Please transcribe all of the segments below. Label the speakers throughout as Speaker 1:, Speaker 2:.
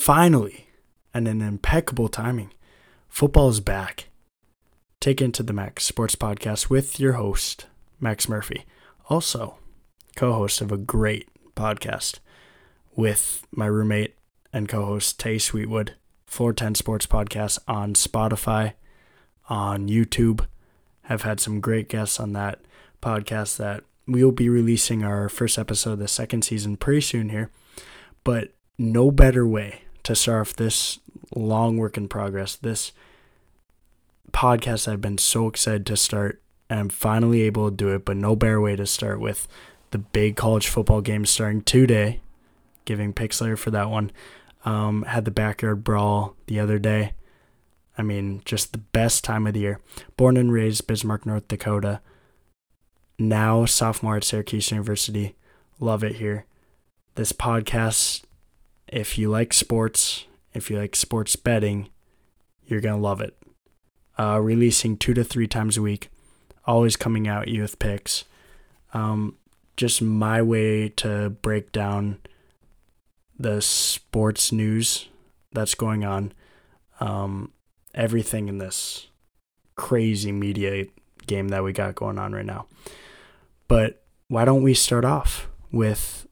Speaker 1: finally, and an impeccable timing, football is back. Take into the Max Sports Podcast with your host, Max Murphy. Also, co host of a great podcast with my roommate and co host, Tay Sweetwood, Floor 10 Sports Podcast on Spotify, on YouTube. Have had some great guests on that podcast that we will be releasing our first episode of the second season pretty soon here. But no better way to start off this long work in progress, this podcast I've been so excited to start and I'm finally able to do it, but no better way to start with the big college football game starting today. Giving Pixlr for that one. Um, had the backyard brawl the other day. I mean, just the best time of the year. Born and raised Bismarck, North Dakota. Now sophomore at Syracuse University. Love it here. This podcast, if you like sports, if you like sports betting, you're going to love it. Uh, releasing two to three times a week, always coming out with picks. Um, just my way to break down the sports news that's going on, um, everything in this crazy media game that we got going on right now. But why don't we start off with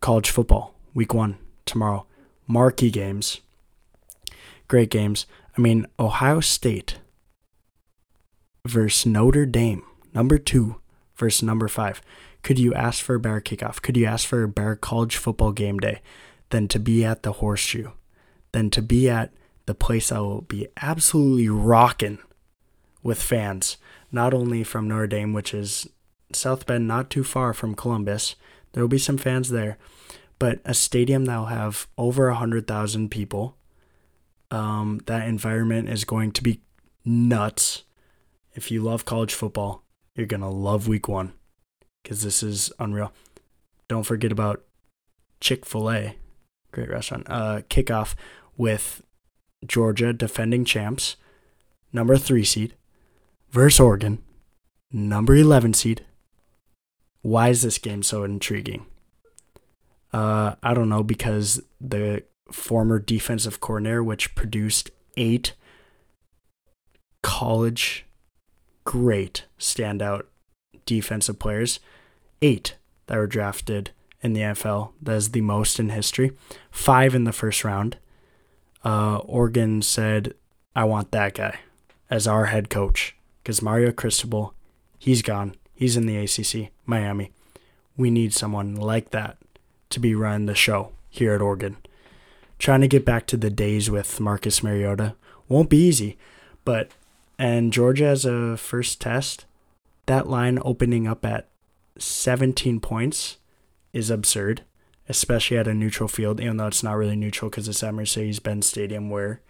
Speaker 1: college football, week one, tomorrow? Marquee games, great games. I mean, Ohio State versus Notre Dame, number two versus number five. Could you ask for a better kickoff? Could you ask for a better college football game day than to be at the horseshoe? Than to be at the place that will be absolutely rocking with fans, not only from Notre Dame, which is South Bend, not too far from Columbus. There will be some fans there, but a stadium that will have over a hundred thousand people. Um, that environment is going to be nuts. If you love college football, you're gonna love Week One because this is unreal. Don't forget about Chick fil A, great restaurant. Uh, kickoff with Georgia defending champs, number three seed, versus Oregon, number 11 seed. Why is this game so intriguing? Uh, I don't know, because the former defensive coordinator, which produced eight college great standout defensive players, eight that were drafted in the NFL. That is the most in history. Five in the first round. Uh, Oregon said, I want that guy as our head coach because Mario Cristobal, he's gone. He's in the ACC, Miami. We need someone like that to be running the show here at Oregon. Trying to get back to the days with Marcus Mariota won't be easy, but and Georgia as a first test, that line opening up at 17 points is absurd, especially at a neutral field, even though it's not really neutral because it's at Mercedes-Benz Stadium, where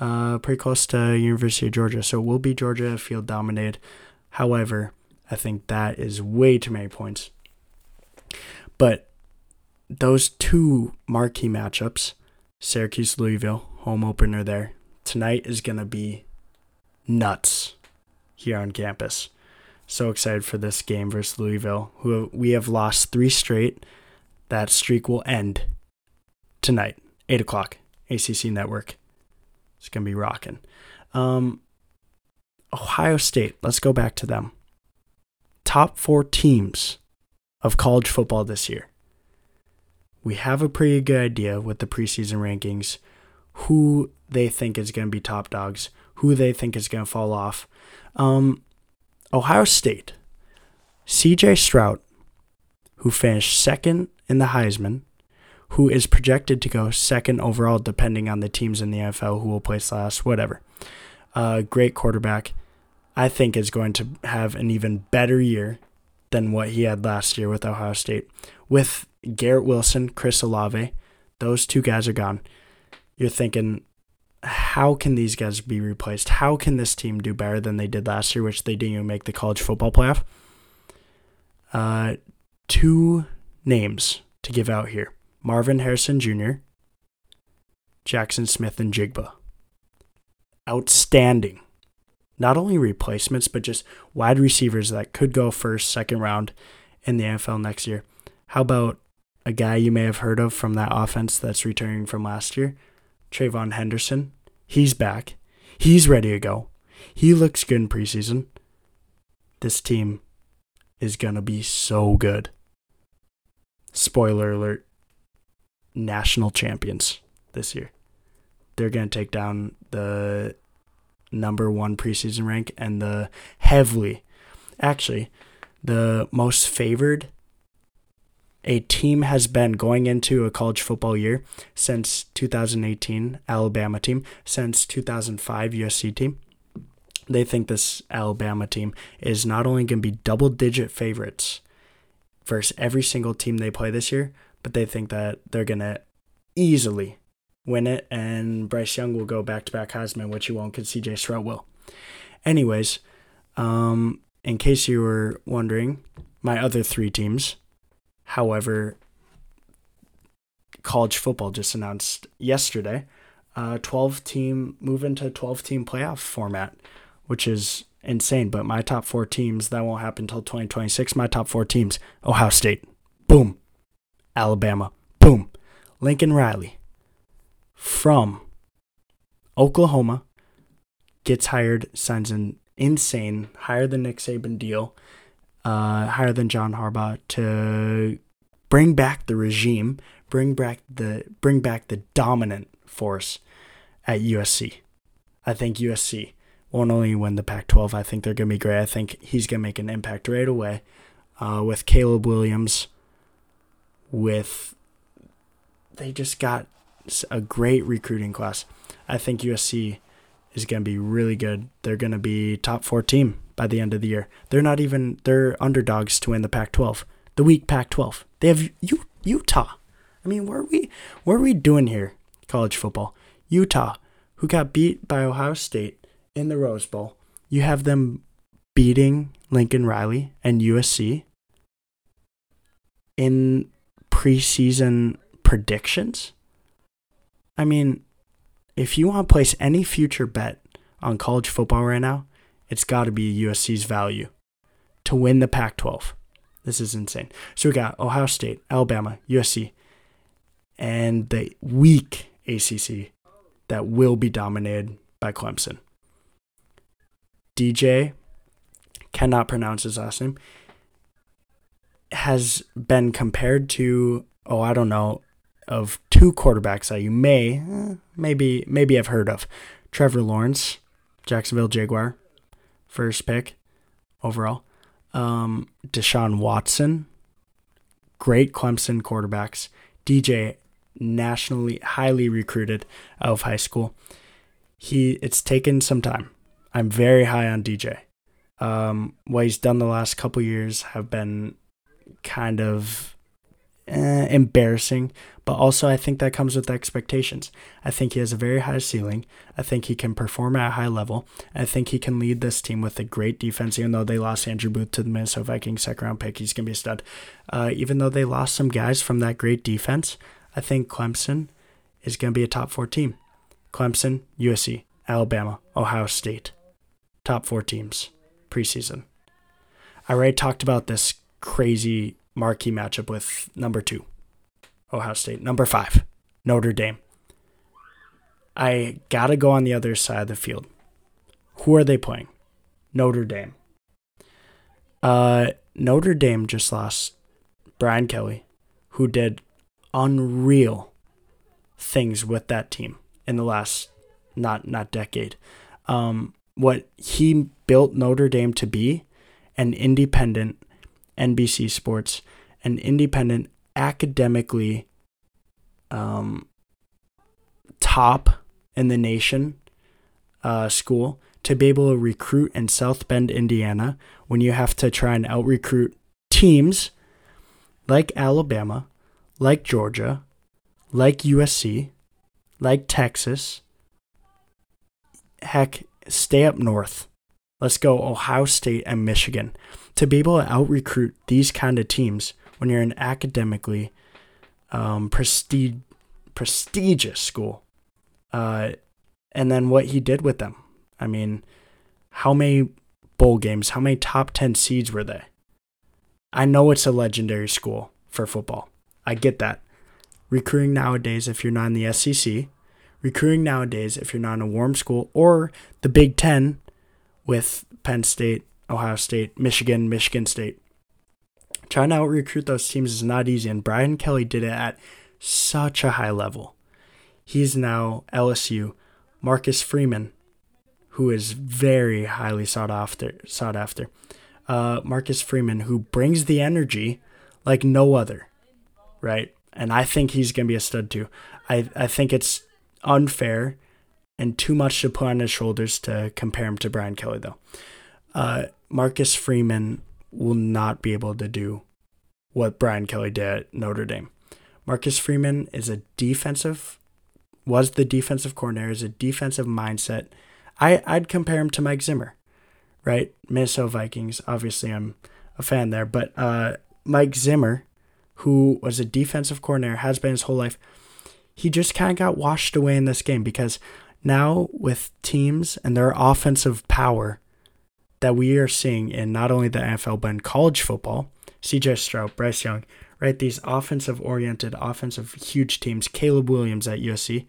Speaker 1: uh, pretty close to University of Georgia. So it will be Georgia field dominated. However, I think that is way too many points. But those two marquee matchups, Syracuse Louisville, home opener there, tonight is going to be nuts here on campus. So excited for this game versus Louisville, who we have lost three straight. That streak will end tonight, 8 o'clock, ACC Network. It's going to be rocking. Um, Ohio State, let's go back to them. Top four teams of college football this year. We have a pretty good idea with the preseason rankings who they think is going to be top dogs, who they think is going to fall off. Um, Ohio State, CJ Stroud, who finished second in the Heisman, who is projected to go second overall, depending on the teams in the NFL who will place last, whatever. Uh, great quarterback. I think is going to have an even better year than what he had last year with Ohio State. With Garrett Wilson, Chris Olave, those two guys are gone. You're thinking, how can these guys be replaced? How can this team do better than they did last year, which they didn't even make the college football playoff? Uh, two names to give out here Marvin Harrison Jr., Jaxon Smith-Njigba. Outstanding. Not only replacements, but just wide receivers that could go first, second round in the NFL next year. How about a guy you may have heard of from that offense that's returning from last year? TreVeyon Henderson, he's back. He's ready to go. He looks good in preseason. This team is going to be so good. Spoiler alert national champions this year. They're going to take down the number one preseason rank and the heavily, actually, the most favored a team has been going into a college football year since 2018 Alabama team, since 2005 USC team. They think this Alabama team is not only going to be double digit favorites versus every single team they play this year, but they think that they're going to easily win it and Bryce Young will go back to back Heisman, which he won't because CJ Stroud will. Anyways, um, in case you were wondering, my other three teams, however, college football just announced yesterday, uh, 12 team move into 12 team playoff format, which is insane. But my top four teams, that won't happen until 2026. My top four teams Ohio State, boom. Alabama, boom. Lincoln Riley from Oklahoma gets hired, signs an insane, higher than Nick Saban deal, uh, higher than John Harbaugh to bring back the regime, bring back the bring back the dominant force at USC. I think USC won't only win the Pac-12. I think they're gonna be great. I think he's gonna make an impact right away uh, with Caleb Williams. With they just got a great recruiting class. I think USC is going to be really good. They're going to be top four team by the end of the year. They're not even they're underdogs to win the Pac-12, the weak Pac-12. They have U- Utah. I mean, what are we what are we doing here? College football. Utah, who got beat by Ohio State in the Rose Bowl. You have them beating Lincoln Riley and USC in preseason predictions. I mean, if you want to place any future bet on college football right now, it's got to be USC's value to win the Pac 12. This is insane. So we got Ohio State, Alabama, USC, and the weak ACC that will be dominated by Clemson. DJ cannot pronounce his last name has been compared to oh I don't know of two quarterbacks that you may eh, maybe maybe have heard of. Trevor Lawrence, Jacksonville Jaguar, first pick overall. Um, Deshaun Watson, great Clemson quarterbacks. DJ, nationally highly recruited out of high school. He it's taken some time. I'm very high on DJ. Um, what he's done the last couple years have been kind of eh, embarrassing, but also I think that comes with expectations. I think he has a very high ceiling. I think he can perform at a high level. I think he can lead this team with a great defense, even though they lost Andrew Booth to the Minnesota Vikings second round pick. He's going to be a stud. Uh, even though they lost some guys from that great defense, I think Clemson is going to be a top four team. Clemson, USC, Alabama, Ohio State. Top four teams preseason. I already talked about this crazy marquee matchup with number two, Ohio State. Number five, Notre Dame. I got to go on the other side of the field. Who are they playing? Notre Dame. Uh, Notre Dame just lost Brian Kelly, who did unreal things with that team in the last not not decade. Um, what he built Notre Dame to be, an independent NBC Sports, an independent, academically um, top in the nation uh, school to be able to recruit in South Bend, Indiana, when you have to try and out recruit teams like Alabama, like Georgia, like USC, like Texas. Heck, stay up north. Let's go Ohio State and Michigan to be able to out recruit these kind of teams when you're an academically um, prestige, prestigious school. Uh, and then what he did with them. I mean, how many bowl games, how many top 10 seeds were they? I know it's a legendary school for football. I get that. Recruiting nowadays, if you're not in the SEC, recruiting nowadays, if you're not in a warm school or the Big Ten with Penn State, Ohio State, Michigan, Michigan State, trying to out recruit those teams is not easy. And Brian Kelly did it at such a high level. He's now LSU. Marcus Freeman, who is very highly sought after, sought after. Uh, Marcus Freeman, who brings the energy like no other, right? And I think he's gonna be a stud too. I I think it's unfair and too much to put on his shoulders to compare him to Brian Kelly, though. Uh, Marcus Freeman will not be able to do what Brian Kelly did at Notre Dame. Marcus Freeman is a defensive, was the defensive coordinator, is a defensive mindset. I, I'd compare him to Mike Zimmer, right? Minnesota Vikings, obviously I'm a fan there, but uh, Mike Zimmer, who was a defensive coordinator, has been his whole life, he just kind of got washed away in this game because now with teams and their offensive power that we are seeing in not only the NFL but in college football, CJ Stroud, Bryce Young, right? These offensive oriented, offensive huge teams, Caleb Williams at USC,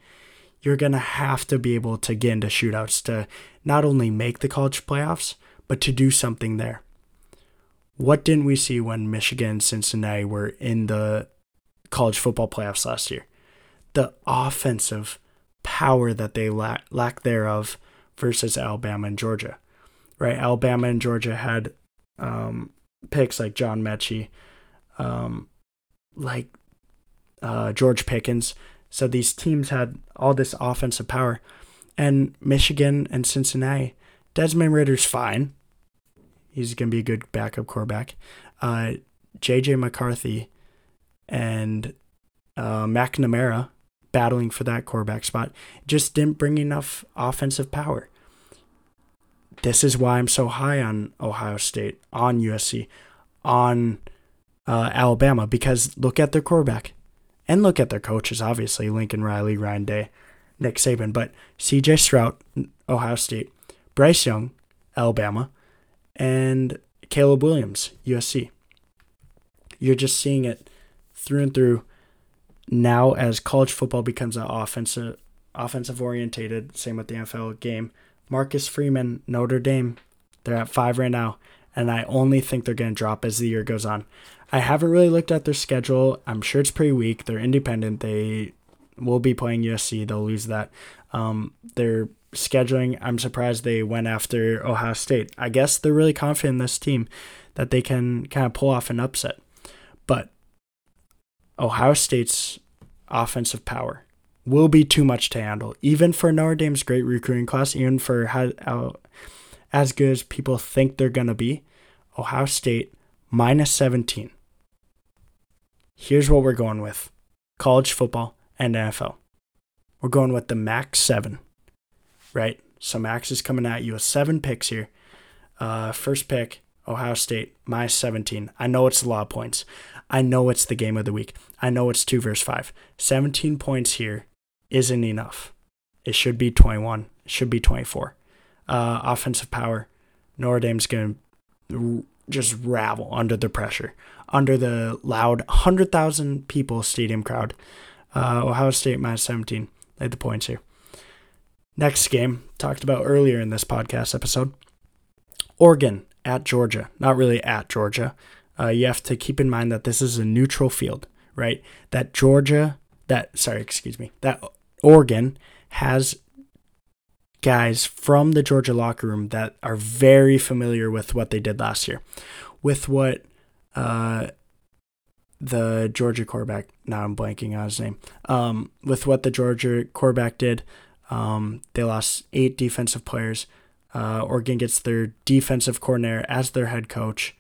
Speaker 1: you're going to have to be able to get into shootouts to not only make the college playoffs, but to do something there. What didn't we see when Michigan and Cincinnati were in the college football playoffs last year? the offensive power that they lack, lack thereof versus Alabama and Georgia, right? Alabama and Georgia had um, picks like John Metchie, um, like uh, George Pickens. So these teams had all this offensive power. And Michigan and Cincinnati, Desmond Ridder's fine. He's going to be a good backup quarterback. Uh, J.J. McCarthy and uh, McNamara battling for that quarterback spot, just didn't bring enough offensive power. This is why I'm so high on Ohio State, on USC, on uh, Alabama, because look at their quarterback and look at their coaches, obviously Lincoln Riley, Ryan Day, Nick Saban, but CJ Stroud, Ohio State, Bryce Young, Alabama, and Caleb Williams, USC. You're just seeing it through and through now as college football becomes an offensive offensive orientated, same with the NFL game. Marcus Freeman, Notre Dame, they're at five right now, and I only think they're going to drop as the year goes on. I haven't really looked at their schedule. I'm sure it's pretty weak. They're independent. They will be playing USC. They'll lose that. Um, their scheduling, I'm surprised they went after Ohio State. I guess they're really confident in this team that they can kind of pull off an upset. But Ohio State's offensive power will be too much to handle, even for Notre Dame's great recruiting class, even for how, as good as people think they're going to be. Ohio State minus 17. Here's what we're going with college football and NFL. We're going with the max seven, right? So Max is coming at you with seven picks here. Uh, first pick, Ohio State, minus 17. I know it's a lot of points. I know it's the game of the week. I know it's 2 versus 5. 17 points here isn't enough. It should be 21. It should be 24. Uh, offensive power. Notre Dame's going to just ravel under the pressure, under the loud 100,000 people stadium crowd. Uh, Ohio State minus 17. Laid the points here. Next game, talked about earlier in this podcast episode. Oregon at Georgia. Not really at Georgia. Uh, you have to keep in mind that this is a neutral field, right? That Georgia, that, sorry, excuse me, that Oregon has guys from the Georgia locker room that are very familiar with what they did last year, with what uh, the Georgia quarterback, now I'm blanking on his name, um, with what the Georgia quarterback did. Um, they lost eight defensive players. Uh, Oregon gets their defensive coordinator as their head coach.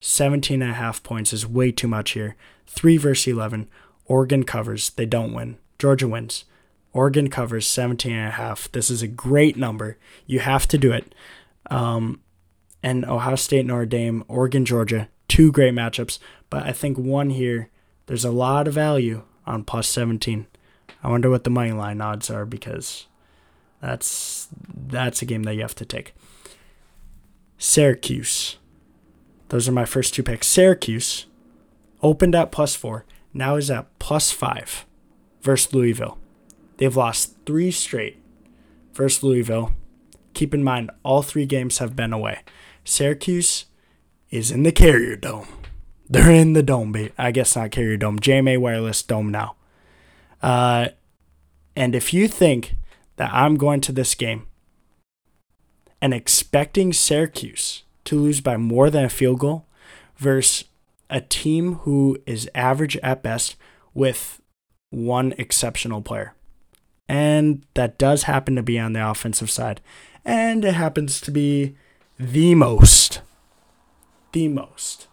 Speaker 1: 17 and a half points is way too much here. 3 versus 11. Oregon covers. They don't win. Georgia wins. Oregon covers 17 and a half. This is a great number. You have to do it. Um, and Ohio State, Notre Dame, Oregon, Georgia, two great matchups. But I think one here, there's a lot of value on plus 17. I wonder what the money line odds are because that's that's a game that you have to take. Syracuse. Those are my first two picks. Syracuse opened at plus four, now is at plus five versus Louisville. They've lost three straight. First, Louisville. Keep in mind, all three games have been away. Syracuse is in the Carrier Dome. They're in the dome, I guess not Carrier Dome, JMA Wireless Dome now. Uh, and if you think that I'm going to this game and expecting Syracuse to lose by more than a field goal versus a team who is average at best with one exceptional player. And that does happen to be on the offensive side. And it happens to be the most, the most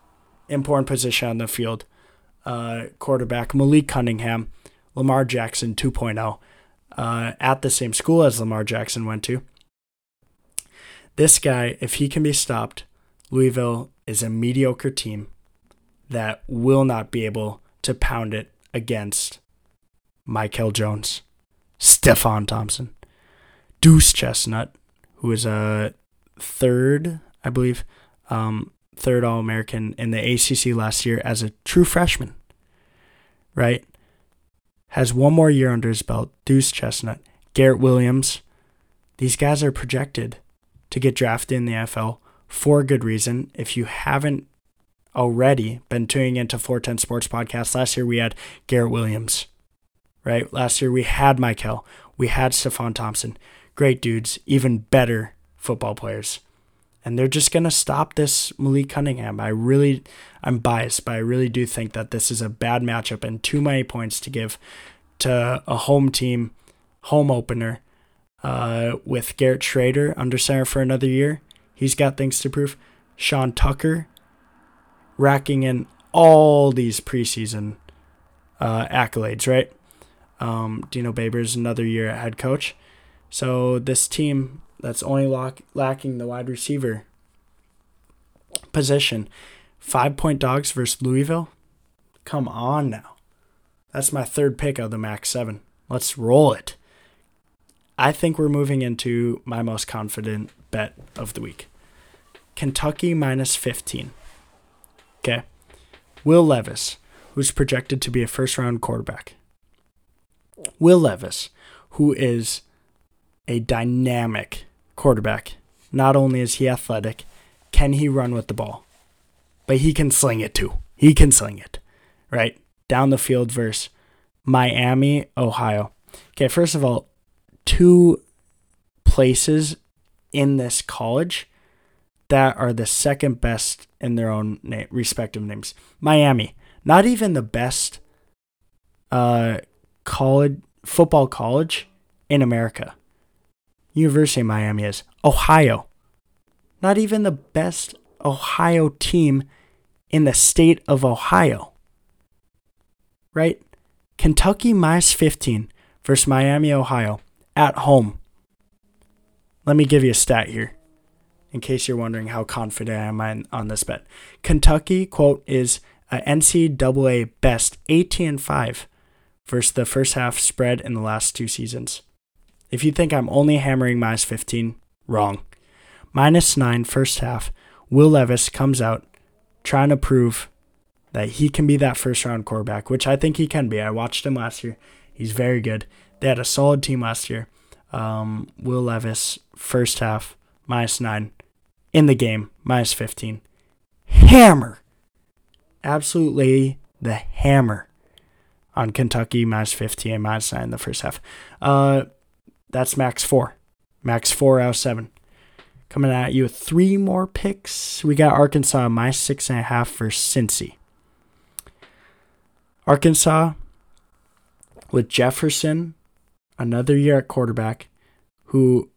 Speaker 1: important position on the field. Uh, quarterback Malik Cunningham, Lamar Jackson 2.0, uh, at the same school as Lamar Jackson went to. This guy, if he can be stopped, Louisville is a mediocre team that will not be able to pound it against Michael Jones, Stefon Thompson, Deuce Chestnut, who is a third, I believe, um, third All American in the ACC last year as a true freshman, right? Has one more year under his belt. Deuce Chestnut, Garrett Williams. These guys are projected to get drafted in the NFL for good reason. If you haven't already been tuning into 410 Sports Podcast, last year we had Garrett Williams, right? Last year we had Mikel, we had Stefon Thompson. Great dudes, even better football players. And they're just to stop this Malik Cunningham. I really, I'm biased, but I really do think that this is a bad matchup and too many points to give to a home team, home opener uh, with Garrett Shrader under center for another year. He's got things to prove. Sean Tucker racking in all these preseason uh, accolades, right? Um, Dino Babers another year at head coach. So this team that's only lock, lacking the wide receiver position, five point dogs versus Louisville. Come on now, that's my third pick of the Max Seven. Let's roll it. I think we're moving into my most confident bet of the week. Kentucky minus 15. Okay. Will Levis, who's projected to be a first round quarterback. Will Levis, who is a dynamic quarterback. Not only is he athletic, can he run with the ball, but he can sling it too. He can sling it, right? Down the field versus Miami, Ohio. Okay, first of all, two places in this college that are the second best in their own name, respective names. Miami, not even the best uh, college football college in America. University of Miami is Ohio. Not even the best Ohio team in the state of Ohio. Right? Kentucky minus 15 versus Miami, Ohio at home. Let me give you a stat here in case you're wondering how confident I am on this bet. Kentucky, quote, is a NCAA best 18 and 5 versus the first half spread in the last two seasons. If you think I'm only hammering minus 15, wrong. Minus 9 first half, Will Levis comes out trying to prove that he can be that first round quarterback, which I think he can be. I watched him last year. He's very good. They had a solid team last year. Um, Will Levis, first half, minus nine. In the game, minus 15. Hammer. Absolutely the hammer on Kentucky, minus 15 and minus nine in the first half. Uh, that's max four. Max four out of seven. Coming at you with three more picks. We got Arkansas minus six and a half for Cincy. Arkansas with Jefferson another year at quarterback, who,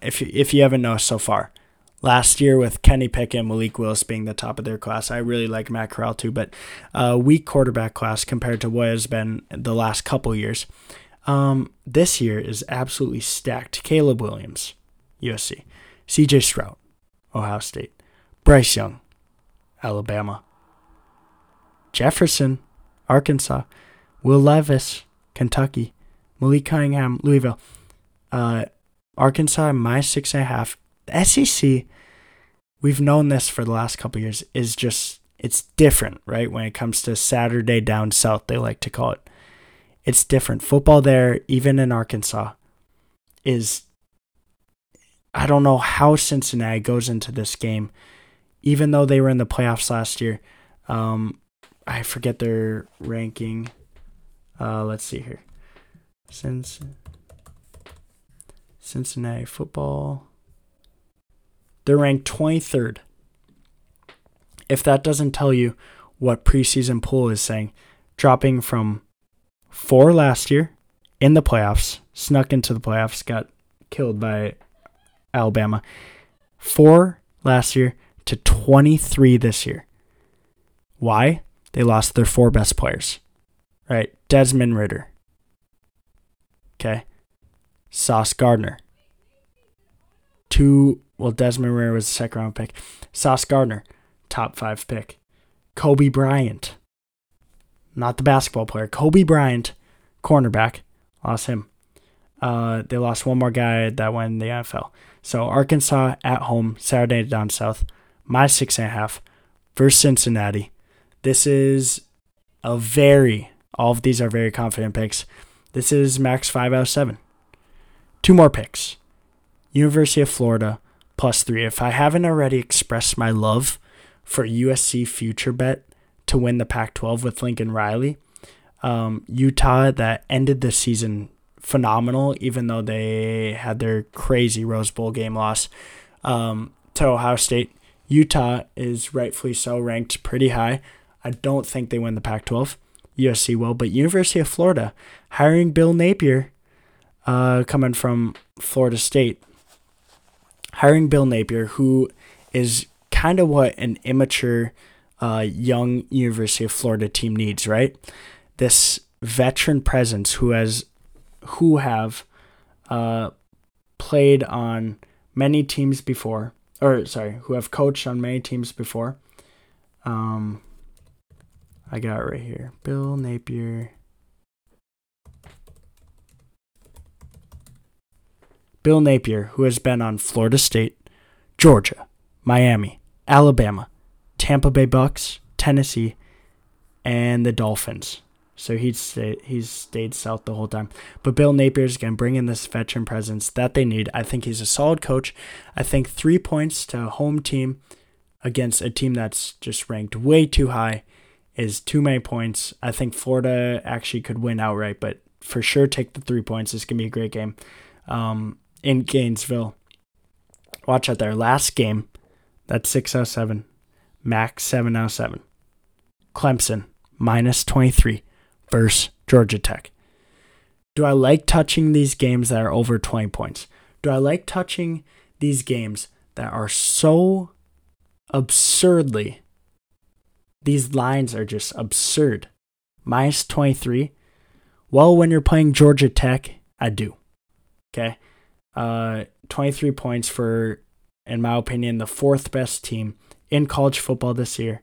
Speaker 1: if if you haven't noticed so far, last year with Kenny Pickett and Malik Willis being the top of their class, I really like Matt Corral too, but a weak quarterback class compared to what has been the last couple years. Um, this year is absolutely stacked. Caleb Williams, USC, C.J. Stroud, Ohio State, Bryce Young, Alabama, Jefferson, Arkansas, Will Levis, Kentucky, Malik Cunningham, Louisville. Uh, Arkansas minus six and a half. The SEC, we've known this for the last couple years, is just it's different, right? When it comes to Saturday down south, they like to call it. It's different. Football there, even in Arkansas, is I don't know how Cincinnati goes into this game, even though they were in the playoffs last year. Um, I forget their ranking. Uh, let's see here. Since Cincinnati football, they're ranked 23rd. If that doesn't tell you what preseason poll is saying, dropping from four last year in the playoffs, snuck into the playoffs, got killed by Alabama. Four last year to 23 this year. Why? They lost their four best players. Right? Desmond Ridder. Okay. Sauce Gardner. Two, well, Desmond Ridder was a second round pick. Sauce Gardner, top five pick. Coby Bryant, not the basketball player. Coby Bryant, cornerback, lost him. Uh, they lost one more guy that went in the NFL. So Arkansas at home, Saturday down south, my six and a half versus Cincinnati. This is a very, all of these are very confident picks. This is max five out of seven. Two more picks. University of Florida plus three. If I haven't already expressed my love for USC future bet to win the Pac 12 with Lincoln Riley, um, Utah that ended the season phenomenal, even though they had their crazy Rose Bowl game loss um, to Ohio State. Utah is rightfully so ranked pretty high. I don't think they win the Pac 12. USC will, but University of Florida hiring Bill Napier, uh, coming from Florida State, hiring Bill Napier, who is kind of what an immature, uh, young University of Florida team needs, right? This veteran presence who has who have uh, played on many teams before, or sorry, who have coached on many teams before. Um, I got right here Bill Napier. Bill Napier, who has been on Florida State, Georgia, Miami, Alabama, Tampa Bay Bucks, Tennessee, and the Dolphins. So he's stayed, he's stayed south the whole time. But Bill Napier's going to bring in this veteran presence that they need. I think he's a solid coach. I think three points to a home team against a team that's just ranked way too high is too many points. I think Florida actually could win outright, but for sure take the three points. It's going to be a great game um, in Gainesville. Watch out there. Last game, that's 607. Max 707. Clemson, minus 23 versus Georgia Tech. Do I like touching these games that are over 20 points? Do I like touching these games that are so absurdly, these lines are just absurd? Minus 23. Well, when you're playing Georgia Tech, I do. Okay. Uh, 23 points for, in my opinion, the fourth best team in college football this year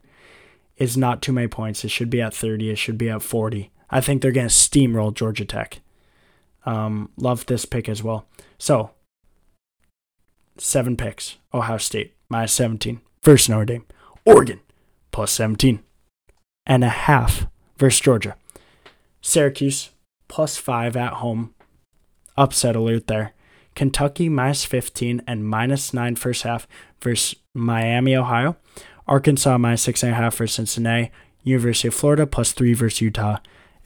Speaker 1: is not too many points. It should be at 30. It should be at 40. I think they're going to steamroll Georgia Tech. Um, love this pick as well. So, seven picks. Ohio State, minus 17. Versus Notre Dame. Oregon, plus 17. And a half versus Georgia. Syracuse, plus five at home. Upset alert there. Kentucky, minus 15 and minus nine first half versus Miami, Ohio. Arkansas, minus six and a half versus Cincinnati. University of Florida, plus three versus Utah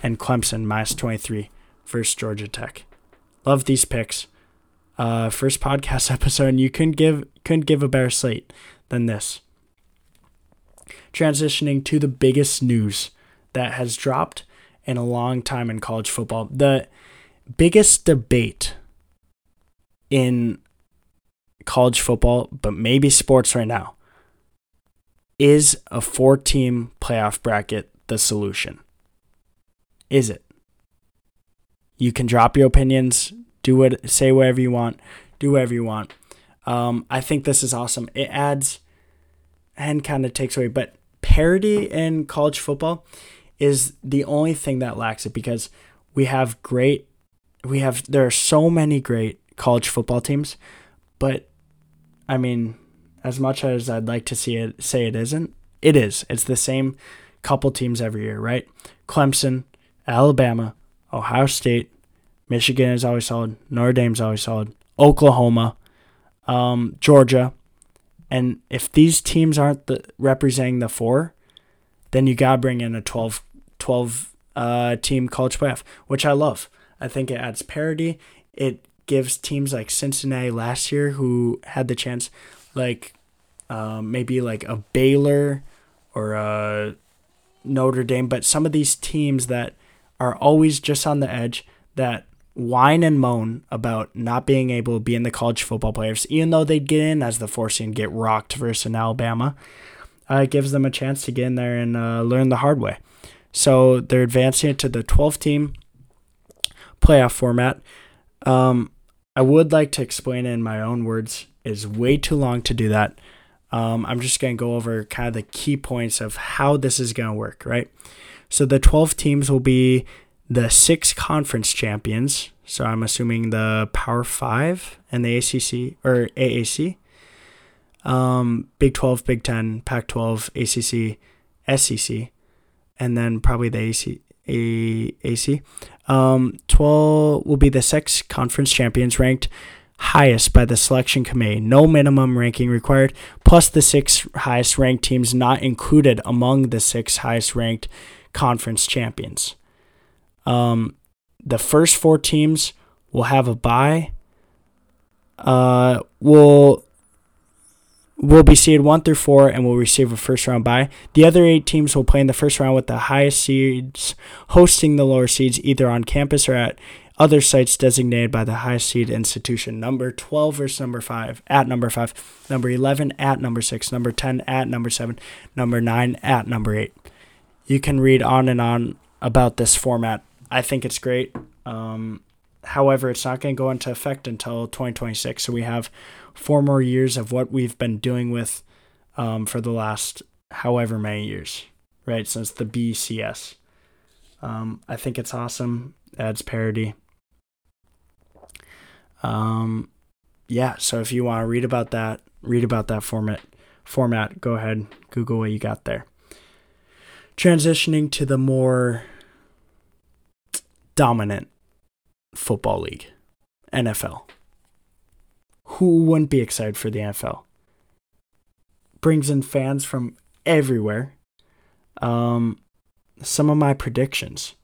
Speaker 1: and Clemson minus 23 versus Georgia Tech. Love these picks. Uh, first podcast episode, and you couldn't give couldn't give a better slate than this. Transitioning to the biggest news that has dropped in a long time in college football. The biggest debate in college football, but maybe sports right now, is a four team playoff bracket the solution? is it? You can drop your opinions, do what, say whatever you want, do whatever you want. Um, I think this is awesome. It adds and kind of takes away, but parity in college football is the only thing that lacks it because we have great, we have there are so many great college football teams, but I mean, as much as I'd like to see it say it isn't, it is. It's the same couple teams every year, right? Clemson, Alabama, Ohio State, Michigan is always solid, Notre Dame's always solid, Oklahoma, um, Georgia. And if these teams aren't the, representing the four, then you got to bring in a 12, 12 uh, team college playoff, which I love. I think it adds parity. It gives teams like Cincinnati last year who had the chance, like um, maybe like a Baylor or a Notre Dame, but some of these teams that are always just on the edge that whine and moan about not being able to be in the college football playoffs, even though they'd get in as the four seed and get rocked versus Alabama. Uh, it gives them a chance to get in there and uh, learn the hard way. So they're advancing it to the 12 team playoff format. Um, I would like to explain it in my own words. It's way too long to do that. Um, I'm just going to go over kind of the key points of how this is going to work, right? So the 12 teams will be the six conference champions. So I'm assuming the Power Five and the ACC or AAC, um, Big 12, Big 10, Pac 12, ACC, SEC, and then probably the AC. AC. Um, 12 will be the six conference champions ranked highest by the selection committee. No minimum ranking required, plus the six highest ranked teams not included among the six highest ranked conference champions. Um, the first four teams will have a bye. Uh, will will be seeded one through four and will receive a first round bye. The other eight teams will play in the first round with the highest seeds hosting the lower seeds either on campus or at other sites designated by the highest seed institution. Number 12 versus number 5 at number 5, number 11 at number 6, number 10 at number 7, number 9 at number 8. You can read on and on about this format. I think it's great. Um, however, it's not going to go into effect until 2026. So we have four more years of what we've been doing with um, for the last however many years, right? Since the BCS. Um, I think it's awesome. Adds parity. Um, yeah. So if you want to read about that, read about that format. Format. Go ahead, Google what you got there. Transitioning to the more dominant football league, NFL who wouldn't be excited for the NFL? Brings in fans from everywhere. Um, some of my predictions.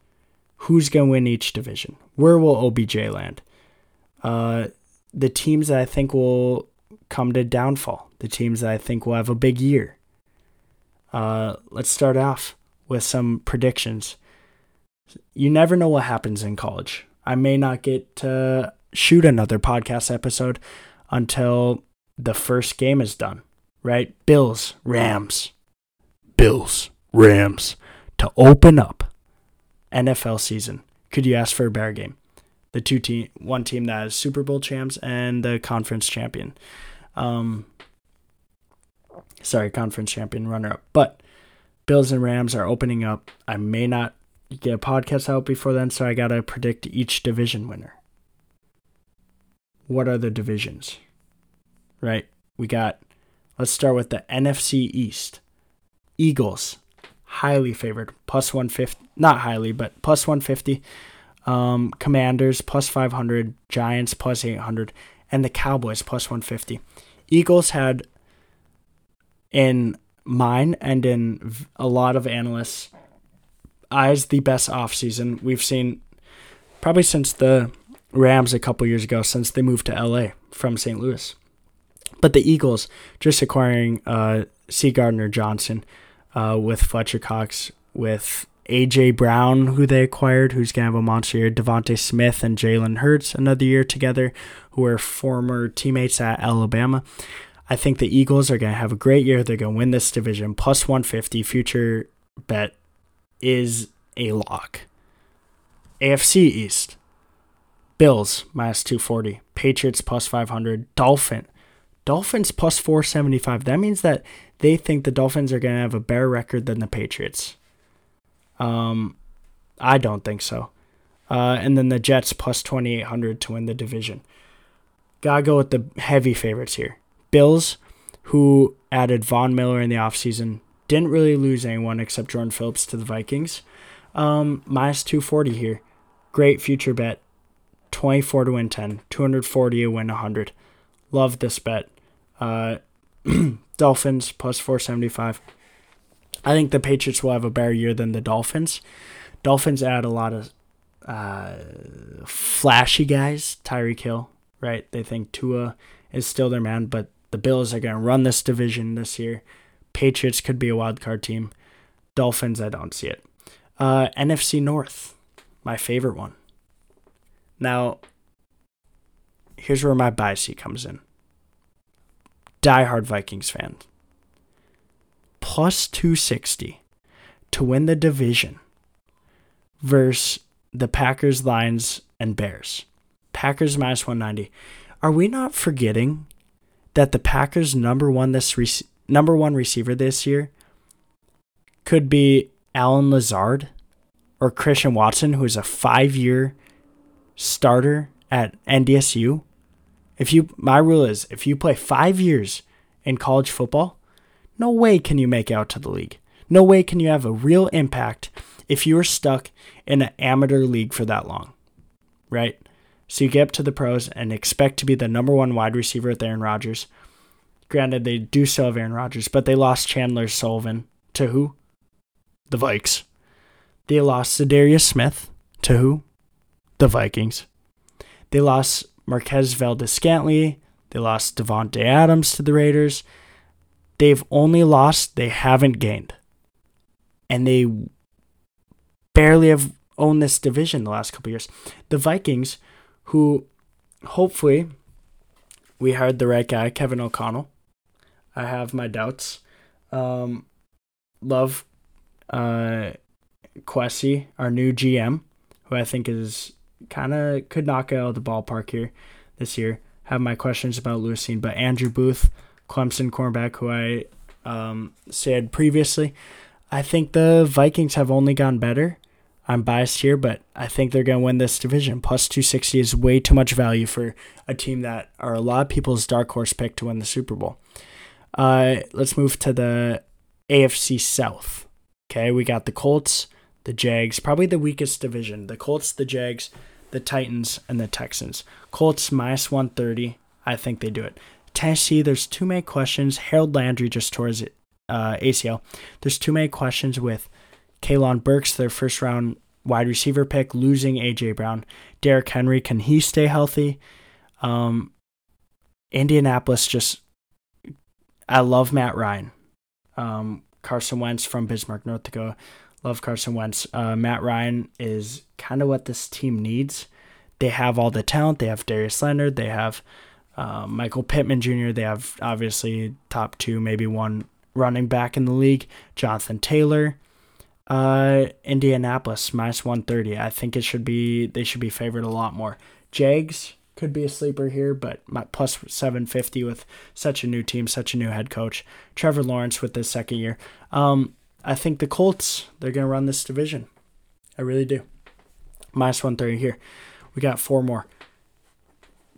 Speaker 1: Who's going to win each division? Where will OBJ land? Uh, the teams that I think will come to downfall. The teams that I think will have a big year. Uh, let's start off with some predictions. You never know what happens in college. I may not get to shoot another podcast episode until the first game is done, right? Bills, Rams, Bills, Rams to open up NFL season. Could you ask for a bear game? The two team, one team that is Super Bowl champs and the conference champion. Um, sorry, conference champion runner up. But Bills and Rams are opening up. I may not get a podcast out before then, so I gotta predict each division winner what are the divisions? Right? We got, let's start with the NFC East. Eagles, highly favored, plus 150, not highly, but plus 150. Um, Commanders, plus 500. Giants, plus 800. And the Cowboys, plus 150. Eagles had, in mine and in a lot of analysts' eyes, the best offseason we've seen probably since the Rams a couple years ago since they moved to LA from St. Louis. But the Eagles just acquiring uh, C. Gardner Johnson uh, with Fletcher Cox, with AJ Brown, who they acquired, who's gonna have a monster year. DeVonta Smith and Jalen Hurts another year together, who are former teammates at Alabama. I think the Eagles are gonna have a great year. They're gonna win this division. Plus 150 future bet is a lock. AFC East. Bills minus 240, Patriots plus 500, Dolphin. Dolphins plus 475. That means that they think the Dolphins are going to have a better record than the Patriots. Um, I don't think so. Uh, and then the Jets plus 2,800 to win the division. Gotta go with the heavy favorites here. Bills, who added Von Miller in the offseason, didn't really lose anyone except Jordan Phillips to the Vikings. Um, minus 240 here Great future bet. 24 to win 10, 240 to win 100. Love this bet. Uh, Dolphins plus 475. I think the Patriots will have a better year than the Dolphins. Dolphins add a lot of uh, flashy guys. Tyreek Hill, right? They think Tua is still their man, but the Bills are going to run this division this year. Patriots could be a wild card team. Dolphins, I don't see it. Uh, NFC North, my favorite one. Now, here's where my bias comes in. Diehard Vikings fan. Plus 260 to win the division versus the Packers, Lions, and Bears. Packers minus 190. Are we not forgetting that the Packers number one this rec- number one receiver this year could be Allen Lazard or Christian Watson, who is a five year starter at NDSU. If you my rule is if you play five years in college football, no way can you make out to the league. No way can you have a real impact if you are stuck in an amateur league for that long. Right? So you get up to the pros and expect to be the number one wide receiver with Aaron Rodgers. Granted, they do still have Aaron Rodgers, but they lost Chandon Sullivan to who? The Vikes. They lost Za'Darius Smith to who? The Vikings. They lost Marquez Valdes-Scantling. They lost Davante Adams to the Raiders. They've only lost, they haven't gained. And they barely have owned this division the last couple years. The Vikings who hopefully we hired the right guy, Kevin O'Connell. I have my doubts. Um, love uh, Kwesi, our new GM, who I think is kind of could knock out of the ballpark here this year. Have my questions about Lewis Cine, but Andrew Booth, Clemson cornerback, who I um, said previously, I think the Vikings have only gone better. I'm biased here, but I think they're going to win this division. Plus 260 is way too much value for a team that are a lot of people's dark horse pick to win the Super Bowl. Uh, let's move to the AFC South. Okay, we got the Colts, the Jags, probably the weakest division. The Colts, the Jags, the Titans, and the Texans. Colts minus 130. I think they do it. Tennessee, there's too many questions. Harold Landry just tore his uh, ACL. There's too many questions with Treylon Burks, their first round wide receiver pick, losing AJ Brown. Derrick Henry, can he stay healthy? Um, Indianapolis just, I love Matt Ryan. Um, Carson Wentz from Bismarck, North Dakota. Love Carson Wentz. Uh, Matt Ryan is kind of what this team needs. They have all the talent. They have Darius Leonard. They have uh, Michael Pittman Jr. They have obviously top two, maybe one running back in the league. Jonathan Taylor. Uh, Indianapolis minus 130. I think it should be they should be favored a lot more. Jags could be a sleeper here, but my plus 750 with such a new team, such a new head coach. Trevor Lawrence with his second year. Um, I think the Colts they're gonna run this division. I really do. Minus 130 here. We got four more.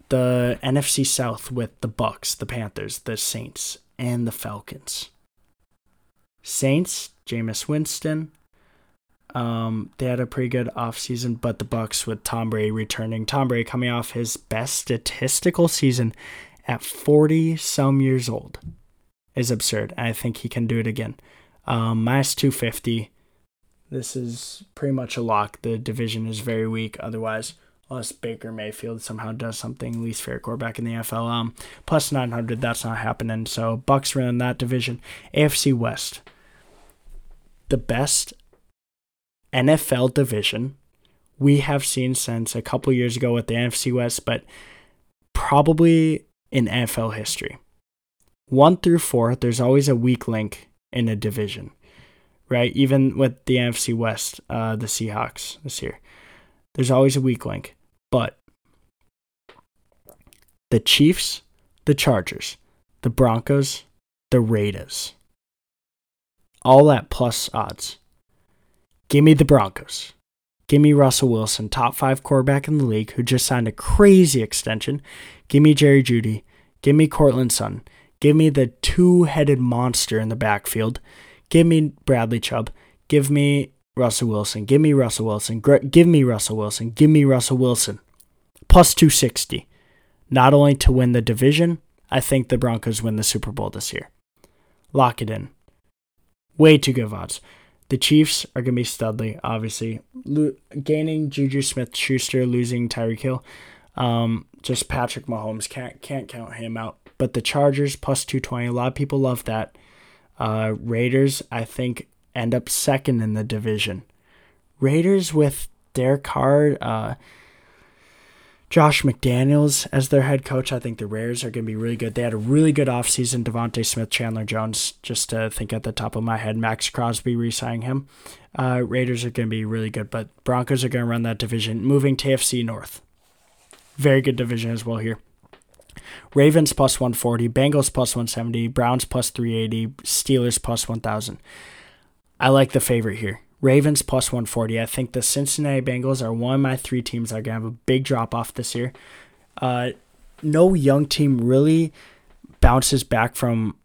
Speaker 1: The NFC South with the Bucks, the Panthers, the Saints, and the Falcons. Saints, Jameis Winston, um, they had a pretty good offseason, but the Bucks with Tom Brady returning. Tom Brady coming off his best statistical season at 40 some years old is absurd. I think he can do it again. Um, minus 250. This is pretty much a lock. The division is very weak. Otherwise, unless Baker Mayfield somehow does something, least fair quarterback in the NFL. Um, plus 900, that's not happening. So Bucks run that division. AFC West. The best NFL division we have seen since a couple years ago with the NFC West, but probably in NFL history. One through four, there's always a weak link in a division, right? Even with the NFC West, uh, the Seahawks this year, there's always a weak link. But the Chiefs, the Chargers, the Broncos, the Raiders, all at plus odds. Give me the Broncos. Give me Russell Wilson, top five quarterback in the league, who just signed a crazy extension. Give me Jerry Jeudy. Give me Courtland Sutton. Give me the two headed monster in the backfield. Give me Bradley Chubb. Give me Russell Wilson. Give me Russell Wilson. Give me Russell Wilson. Give me Russell Wilson. Plus 260. Not only to win the division, I think the Broncos win the Super Bowl this year. Lock it in. Way too good odds. The Chiefs are going to be Studley, obviously. Lo- gaining Juju Smith Schuster, losing Tyreek Hill. Um, just Patrick Mahomes. Can't, can't count him out. But the Chargers plus 220. A lot of people love that. Uh, Raiders, I think, end up second in the division. Raiders with Derek Carr, uh, Josh McDaniels as their head coach. I think the Raiders are going to be really good. They had a really good offseason. DeVonta Smith, Chandler Jones, just to think at the top of my head, Maxx Crosby re signing him. Uh, Raiders are going to be really good, but Broncos are going to run that division, moving to AFC North. Very good division as well here. Ravens plus 140, Bengals plus 170, Browns plus 380, Steelers plus 1000. I like the favorite here. Ravens plus 140. I think the Cincinnati Bengals are one of my three teams that are going to have a big drop off this year. Uh, no young team really bounces back from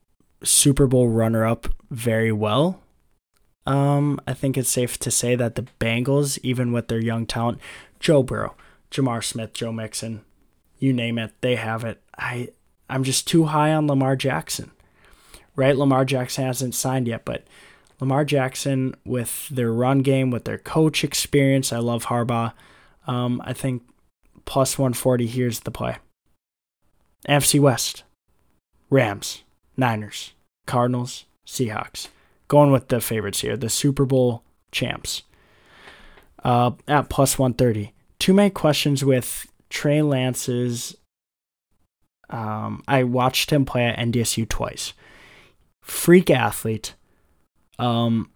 Speaker 1: Super Bowl runner up very well. Um, I think it's safe to say that the Bengals, even with their young talent, Joe Burrow, J'Mar Smith, Joe Mixon, you name it, they have it. I I'm just too high on Lamar Jackson. Right? Lamar Jackson hasn't signed yet, but Lamar Jackson with their run game, with their coach experience, I love Harbaugh. Um, I think plus 140 here's the play. NFC West, Rams, Niners, Cardinals, Seahawks. Going with the favorites here, the Super Bowl champs. Uh, at plus 130. Too many questions with Trey Lance's. Um, I watched him play at NDSU twice. Freak athlete. Um,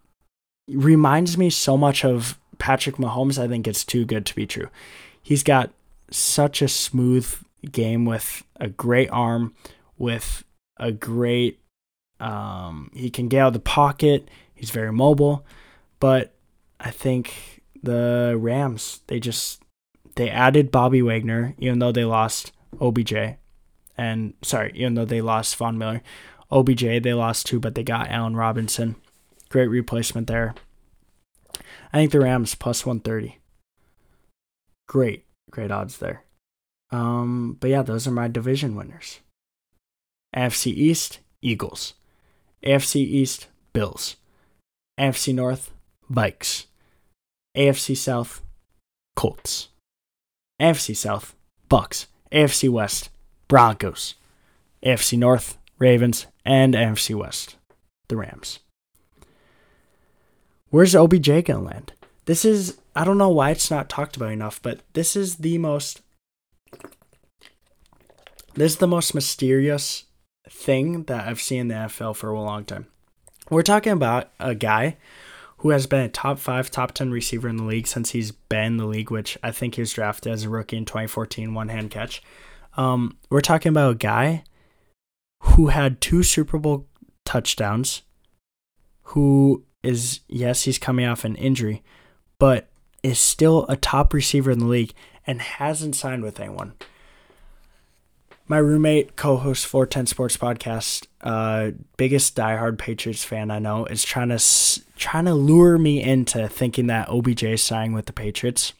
Speaker 1: reminds me so much of Patrick Mahomes. I think it's too good to be true. He's got such a smooth game with a great arm, with a great. Um, he can get out of the pocket. He's very mobile, but I think the Rams they just they added Bobby Wagner, even though they lost OBJ, and sorry, even though they lost Von Miller, OBJ they lost two, but they got Allen Robinson, great replacement there. I think the Rams plus one thirty. Great, great odds there. Um, but yeah, those are my division winners. AFC East, Eagles. AFC East, Bills. AFC North, Vikes. AFC South, Colts. AFC South, Bucks. AFC West, Broncos. AFC North, Ravens, and AFC West, the Rams. Where's OBJ to land? This is, I don't know why it's not talked about enough, but this is the most, this is the most mysterious thing that I've seen in the NFL for a long time. We're talking about a guy who has been a top five, top 10 receiver in the league since he's been in the league, which I think he was drafted as a rookie in 2014, one hand catch. Um, we're talking about a guy who had two Super Bowl touchdowns, who is, yes, he's coming off an injury, but is still a top receiver in the league and hasn't signed with anyone my roommate, co-host 410 Sports Podcast, uh, biggest diehard Patriots fan I know, is trying to trying to lure me into thinking that OBJ is signing with the Patriots.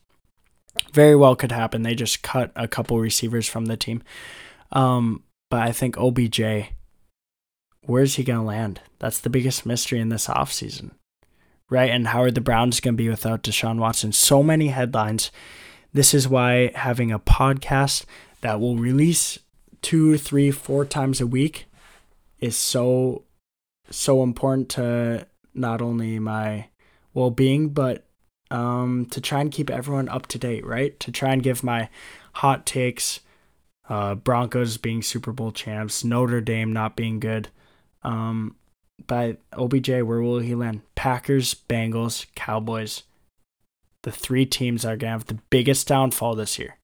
Speaker 1: Very well could happen. They just cut a couple receivers from the team, um, but I think OBJ, where's he gonna land? That's the biggest mystery in this offseason. right? And how are the Browns gonna be without Deshaun Watson? So many headlines. This is why having a podcast that will release two, three, four times a week is so so important to not only my well being, but um, to try and keep everyone up to date, right? To try and give my hot takes, uh, Broncos being Super Bowl champs, Notre Dame not being good. Um, by OBJ, where will he land? Packers, Bengals, Cowboys. The three teams are going to have the biggest downfall this year.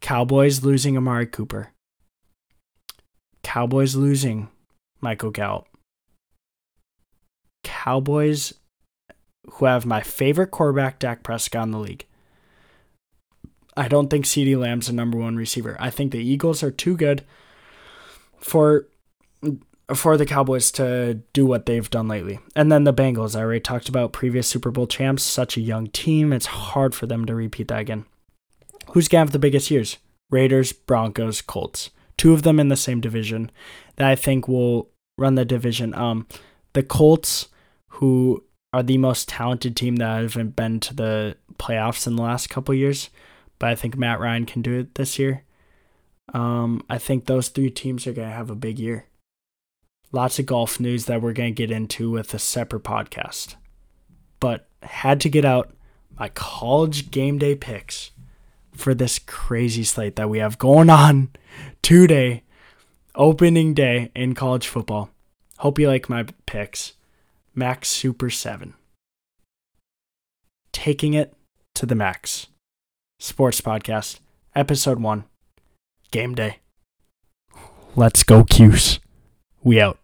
Speaker 1: Cowboys losing Amari Cooper. Cowboys losing Michael Gallup. Cowboys, who have my favorite quarterback, Dak Prescott, in the league. I don't think CeeDee Lamb's the number one receiver. I think the Eagles are too good for for the Cowboys to do what they've done lately. And then the Bengals, I already talked about previous Super Bowl champs, such a young team. It's hard for them to repeat that again. Who's going to have the biggest years? Raiders, Broncos, Colts. Two of them in the same division that I think will run the division. Um, the Colts, who are the most talented team that haven't been to the playoffs in the last couple years, but I think Matt Ryan can do it this year. Um, I think those three teams are going to have a big year. Lots of golf news that we're going to get into with a separate podcast. But had to get out my college game day picks for this crazy slate that we have going on today, opening day in college football. Hope you like my picks. Max Super 7. Taking it to the max. Sports Podcast, Episode 1. Game day. Let's go, Cuse. We out.